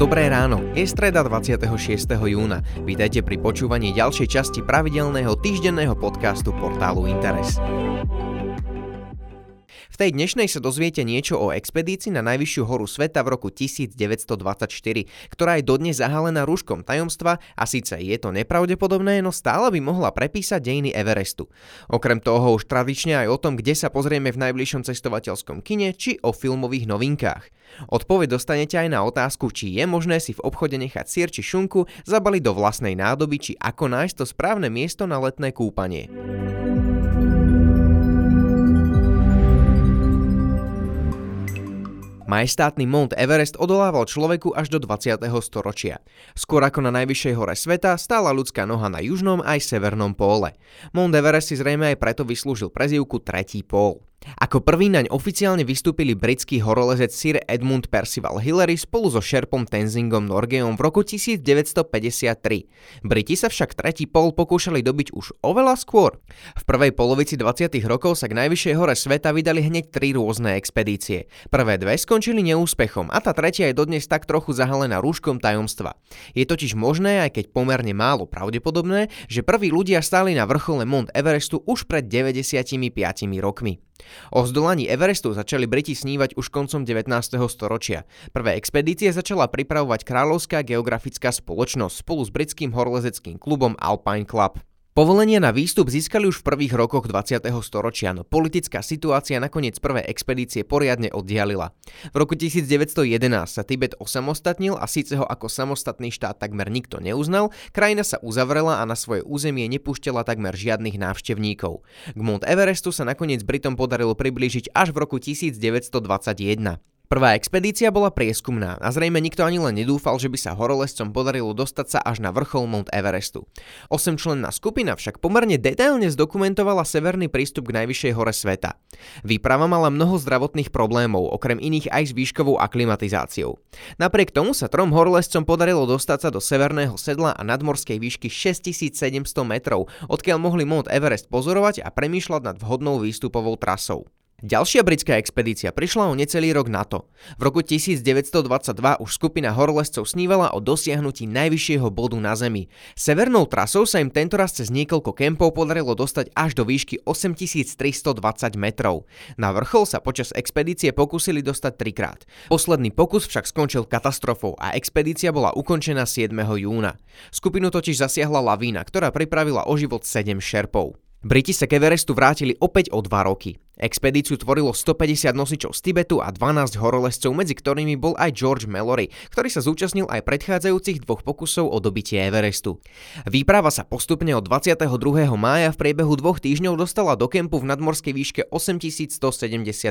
Dobré ráno, je streda 26. júna. Vítajte pri počúvaní ďalšej časti pravidelného týždenného podcastu portálu Interes. Tej dnešnej sa dozviete niečo o expedícii na najvyššiu horu sveta v roku 1924, ktorá je dodnes zahalená rúškom tajomstva a síce je to nepravdepodobné, no stále by mohla prepísať dejiny Everestu. Okrem toho už tradične aj o tom, kde sa pozrieme v najbližšom cestovateľskom kine či o filmových novinkách. Odpoveď dostanete aj na otázku, či je možné si v obchode nechať sier či šunku, zabaliť do vlastnej nádoby, či ako nájsť to správne miesto na letné kúpanie. Majestátny Mount Everest odolával človeku až do 20. storočia. Skôr ako na najvyššej hore sveta stála ľudská noha na južnom aj severnom póle. Mount Everest si zrejme aj preto vyslúžil prezývku Tretí pól. Ako prvý naň oficiálne vystúpili britský horolezec Sir Edmund Percival Hillary spolu so šerpom Tenzingom Norgeom v roku 1953. Briti sa však tretí pol pokúšali dobiť už oveľa skôr. V prvej polovici 20. rokov sa k najvyššej hore sveta vydali hneď tri rôzne expedície. Prvé dve skončili neúspechom a tá tretia je dodnes tak trochu zahalená rúškom tajomstva. Je totiž možné, aj keď pomerne málo pravdepodobné, že prví ľudia stáli na vrchole Mount Everestu už pred 95 rokmi. O zdolaní Everestu začali Briti snívať už koncom 19. storočia. Prvé expedície začala pripravovať Kráľovská geografická spoločnosť spolu s britským horolezeckým klubom Alpine Club. Povolenia na výstup získali už v prvých rokoch 20. storočia, no politická situácia nakoniec prvé expedície poriadne oddialila. V roku 1911 sa Tibet osamostatnil a síce ho ako samostatný štát takmer nikto neuznal, krajina sa uzavrela a na svoje územie nepúšťala takmer žiadnych návštevníkov. K Mount Everestu sa nakoniec Britom podarilo priblížiť až v roku 1921. Prvá expedícia bola prieskumná a zrejme nikto ani len nedúfal, že by sa horolezcom podarilo dostať sa až na vrchol Mount Everestu. Osemčlenná skupina však pomerne detailne zdokumentovala severný prístup k najvyššej hore sveta. Výprava mala mnoho zdravotných problémov, okrem iných aj s výškovou aklimatizáciou. Napriek tomu sa trom horolezcom podarilo dostať sa do severného sedla a nadmorskej výšky 6700 metrov, odkiaľ mohli Mount Everest pozorovať a premýšľať nad vhodnou výstupovou trasou. Ďalšia britská expedícia prišla o necelý rok na to. V roku 1922 už skupina horolezcov snívala o dosiahnutí najvyššieho bodu na Zemi. Severnou trasou sa im tentoraz cez niekoľko kempov podarilo dostať až do výšky 8320 metrov. Na vrchol sa počas expedície pokúsili dostať trikrát. Posledný pokus však skončil katastrofou a expedícia bola ukončená 7. júna. Skupinu totiž zasiahla lavína, ktorá pripravila o život 7 šerpov. Briti sa k Everestu vrátili opäť o dva roky. Expedíciu tvorilo 150 nosičov z Tibetu a 12 horolezcov, medzi ktorými bol aj George Mallory, ktorý sa zúčastnil aj predchádzajúcich dvoch pokusov o dobitie Everestu. Výprava sa postupne od 22. mája v priebehu dvoch týždňov dostala do kempu v nadmorskej výške 8170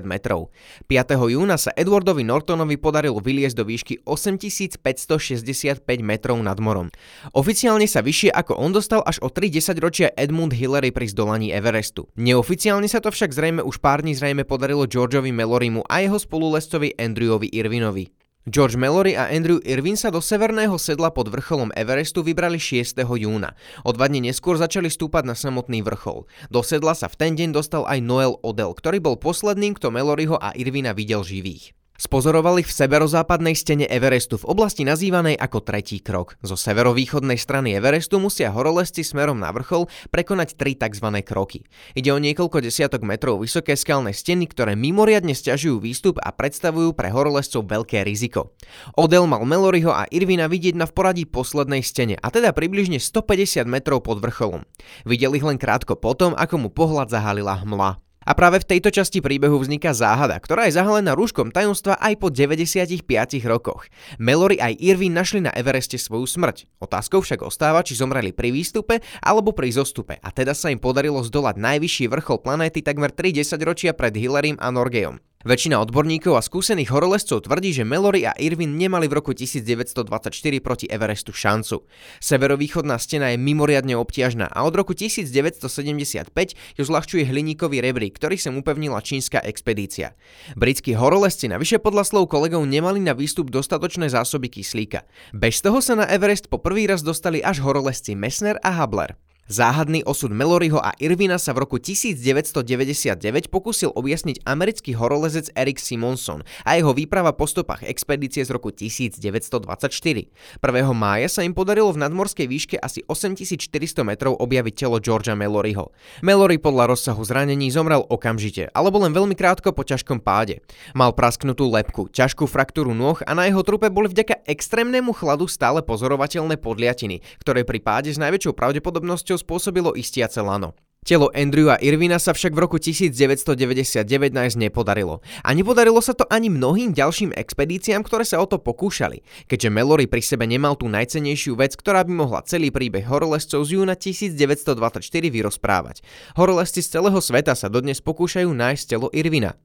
metrov. 5. júna sa Edwardovi Nortonovi podarilo vyliesť do výšky 8565 metrov nad morom. Oficiálne sa vyššie ako on dostal až o 3 ročia Edmund Hillary pri zdolaní Everestu. Neoficiálne sa to však zrejme už pár dní zrejme podarilo Georgeovi Melorimu a jeho spolulescovi Andrewovi Irvinovi. George Mallory a Andrew Irvin sa do severného sedla pod vrcholom Everestu vybrali 6. júna. O dva dní neskôr začali stúpať na samotný vrchol. Do sedla sa v ten deň dostal aj Noel Odell, ktorý bol posledným, kto Malloryho a Irvina videl živých. Spozorovali v severozápadnej stene Everestu v oblasti nazývanej ako tretí krok. Zo severovýchodnej strany Everestu musia horolezci smerom na vrchol prekonať tri tzv. kroky. Ide o niekoľko desiatok metrov vysoké skalné steny, ktoré mimoriadne stiažujú výstup a predstavujú pre horolezcov veľké riziko. Odel mal Meloryho a Irvina vidieť na v poradí poslednej stene, a teda približne 150 metrov pod vrcholom. Videli ich len krátko potom, ako mu pohľad zahalila hmla. A práve v tejto časti príbehu vzniká záhada, ktorá je zahalená rúškom tajomstva aj po 95 rokoch. Melory aj Irvin našli na Evereste svoju smrť. Otázkou však ostáva, či zomreli pri výstupe alebo pri zostupe a teda sa im podarilo zdolať najvyšší vrchol planéty takmer 3 ročia pred Hillarym a Norgejom. Väčšina odborníkov a skúsených horolezcov tvrdí, že Melory a Irvin nemali v roku 1924 proti Everestu šancu. Severovýchodná stena je mimoriadne obťažná a od roku 1975 ju zľahčuje hliníkový rebrík, ktorý sem upevnila čínska expedícia. Britskí horolezci navyše podľa slov kolegov nemali na výstup dostatočné zásoby kyslíka. Bez toho sa na Everest po prvý raz dostali až horolezci Messner a Habler. Záhadný osud Meloryho a Irvina sa v roku 1999 pokúsil objasniť americký horolezec Eric Simonson a jeho výprava po stopách expedície z roku 1924. 1. mája sa im podarilo v nadmorskej výške asi 8400 metrov objaviť telo Georgia Meloryho. Melory podľa rozsahu zranení zomrel okamžite, alebo len veľmi krátko po ťažkom páde. Mal prasknutú lepku, ťažkú fraktúru nôh a na jeho trupe boli vďaka extrémnemu chladu stále pozorovateľné podliatiny, ktoré pri páde s najväčšou pravdepodobnosťou spôsobilo istiace lano. Telo Andrewa Irvina sa však v roku 1999 nájsť nepodarilo. A nepodarilo sa to ani mnohým ďalším expedíciám, ktoré sa o to pokúšali, keďže Melory pri sebe nemal tú najcenejšiu vec, ktorá by mohla celý príbeh horolezcov z júna 1924 vyrozprávať. Horolezci z celého sveta sa dodnes pokúšajú nájsť telo Irvina.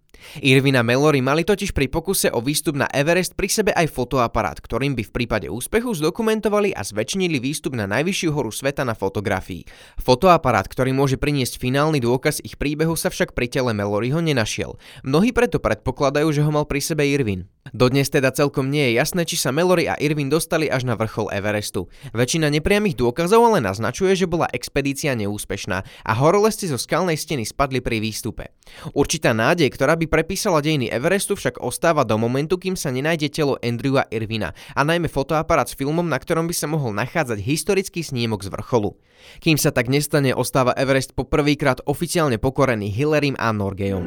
Irvina Melory mali totiž pri pokuse o výstup na Everest pri sebe aj fotoaparát, ktorým by v prípade úspechu zdokumentovali a zväčšnili výstup na najvyššiu horu sveta na fotografii. Fotoaparát, ktorý môže priniesť finálny dôkaz ich príbehu sa však pri tele Meloryho nenašiel. Mnohí preto predpokladajú, že ho mal pri sebe Irvin. Dodnes teda celkom nie je jasné, či sa Melory a Irvin dostali až na vrchol Everestu. Väčšina nepriamých dôkazov ale naznačuje, že bola expedícia neúspešná a horolezci zo skalnej steny spadli pri výstupe. Určitá nádej, ktorá by prepísala dejiny Everestu, však ostáva do momentu, kým sa nenájde telo Andrewa Irvina a najmä fotoaparát s filmom, na ktorom by sa mohol nachádzať historický snímok z vrcholu. Kým sa tak nestane, ostáva Everest po prvýkrát oficiálne pokorený Hillerym a Norgejom.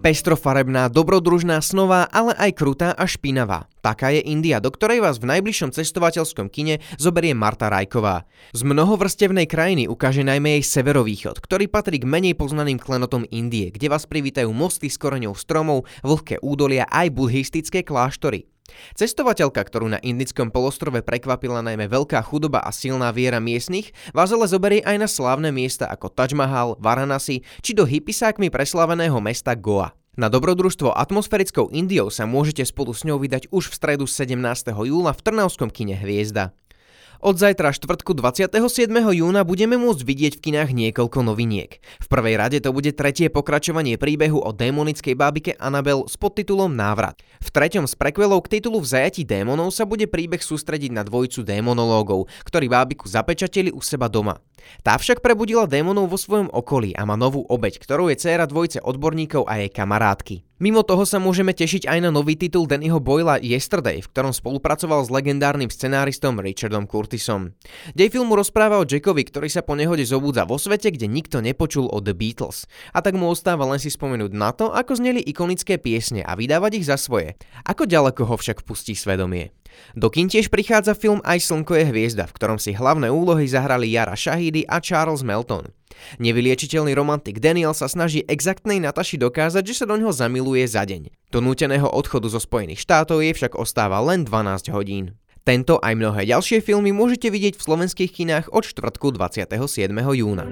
Pestrofarebná, dobrodružná, snová, ale aj krutá a špinavá. Taká je India, do ktorej vás v najbližšom cestovateľskom kine zoberie Marta Rajková. Z mnohovrstevnej krajiny ukáže najmä jej severovýchod, ktorý patrí k menej poznaným klenotom Indie, kde vás privítajú mosty s koreňou stromov, vlhké údolia aj buddhistické kláštory. Cestovateľka, ktorú na indickom polostrove prekvapila najmä veľká chudoba a silná viera miestnych, vás ale zoberie aj na slávne miesta ako Taj Mahal, Varanasi či do hypisákmi preslaveného mesta Goa. Na dobrodružstvo atmosférickou Indiou sa môžete spolu s ňou vydať už v stredu 17. júla v Trnavskom kine Hviezda. Od zajtra štvrtku 27. júna budeme môcť vidieť v kinách niekoľko noviniek. V prvej rade to bude tretie pokračovanie príbehu o démonickej bábike Anabel s podtitulom Návrat. V treťom s prekvelou k titulu V zajatí démonov sa bude príbeh sústrediť na dvojicu démonológov, ktorí bábiku zapečatili u seba doma. Tá však prebudila démonov vo svojom okolí a má novú obeď, ktorou je dcéra dvojce odborníkov a jej kamarátky. Mimo toho sa môžeme tešiť aj na nový titul Dannyho Boyla Yesterday, v ktorom spolupracoval s legendárnym scenáristom Richardom Curtisom. Dej filmu rozpráva o Jackovi, ktorý sa po nehode zobúdza vo svete, kde nikto nepočul o The Beatles. A tak mu ostáva len si spomenúť na to, ako zneli ikonické piesne a vydávať ich za svoje. Ako ďaleko ho však pustí svedomie. Do kin tiež prichádza film Aj slnko je hviezda, v ktorom si hlavné úlohy zahrali Jara Shahidi a Charles Melton. Nevyliečiteľný romantik Daniel sa snaží exaktnej Nataši dokázať, že sa do ňoho zamiluje za deň. Do núteného odchodu zo Spojených štátov jej však ostáva len 12 hodín. Tento aj mnohé ďalšie filmy môžete vidieť v slovenských kinách od štvrtku 27. júna.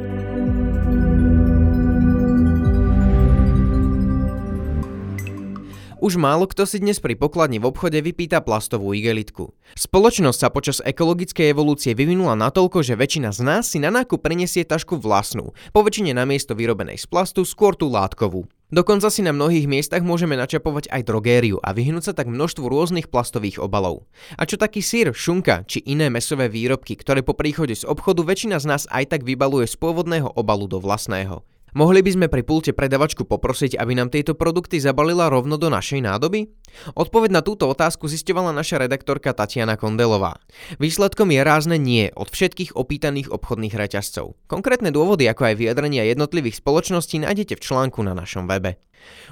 Už málo kto si dnes pri pokladni v obchode vypýta plastovú igelitku. Spoločnosť sa počas ekologickej evolúcie vyvinula natoľko, že väčšina z nás si na nákup prinesie tašku vlastnú, po väčšine namiesto vyrobenej z plastu skôr tú látkovú. Dokonca si na mnohých miestach môžeme načapovať aj drogériu a vyhnúť sa tak množstvu rôznych plastových obalov. A čo taký sír, šunka či iné mesové výrobky, ktoré po príchode z obchodu väčšina z nás aj tak vybaluje z pôvodného obalu do vlastného. Mohli by sme pri pulte predavačku poprosiť, aby nám tieto produkty zabalila rovno do našej nádoby? Odpoveď na túto otázku zistovala naša redaktorka Tatiana Kondelová. Výsledkom je rázne nie od všetkých opýtaných obchodných reťazcov. Konkrétne dôvody, ako aj vyjadrenia jednotlivých spoločností nájdete v článku na našom webe.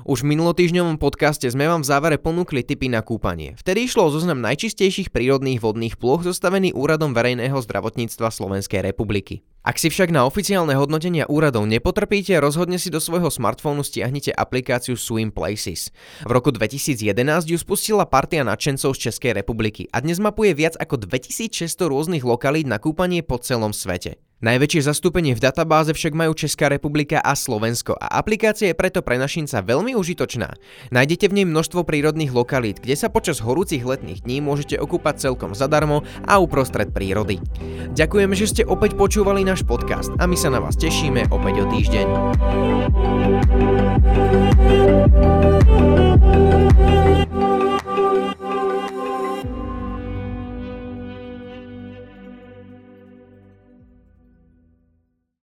Už v minulotýždňovom podcaste sme vám v závere ponúkli tipy na kúpanie. Vtedy išlo o zoznam najčistejších prírodných vodných plôch zostavený Úradom verejného zdravotníctva Slovenskej republiky. Ak si však na oficiálne hodnotenia úradov nepotrpíte, rozhodne si do svojho smartfónu stiahnite aplikáciu Swim Places. V roku 2011 ju spustila partia nadšencov z Českej republiky a dnes mapuje viac ako 2600 rôznych lokalít na kúpanie po celom svete. Najväčšie zastúpenie v databáze však majú Česká republika a Slovensko a aplikácia je preto pre našinca veľmi užitočná. Nájdete v nej množstvo prírodných lokalít, kde sa počas horúcich letných dní môžete okúpať celkom zadarmo a uprostred prírody. Ďakujem, že ste opäť počúvali náš podcast a my sa na vás tešíme opäť o týždeň.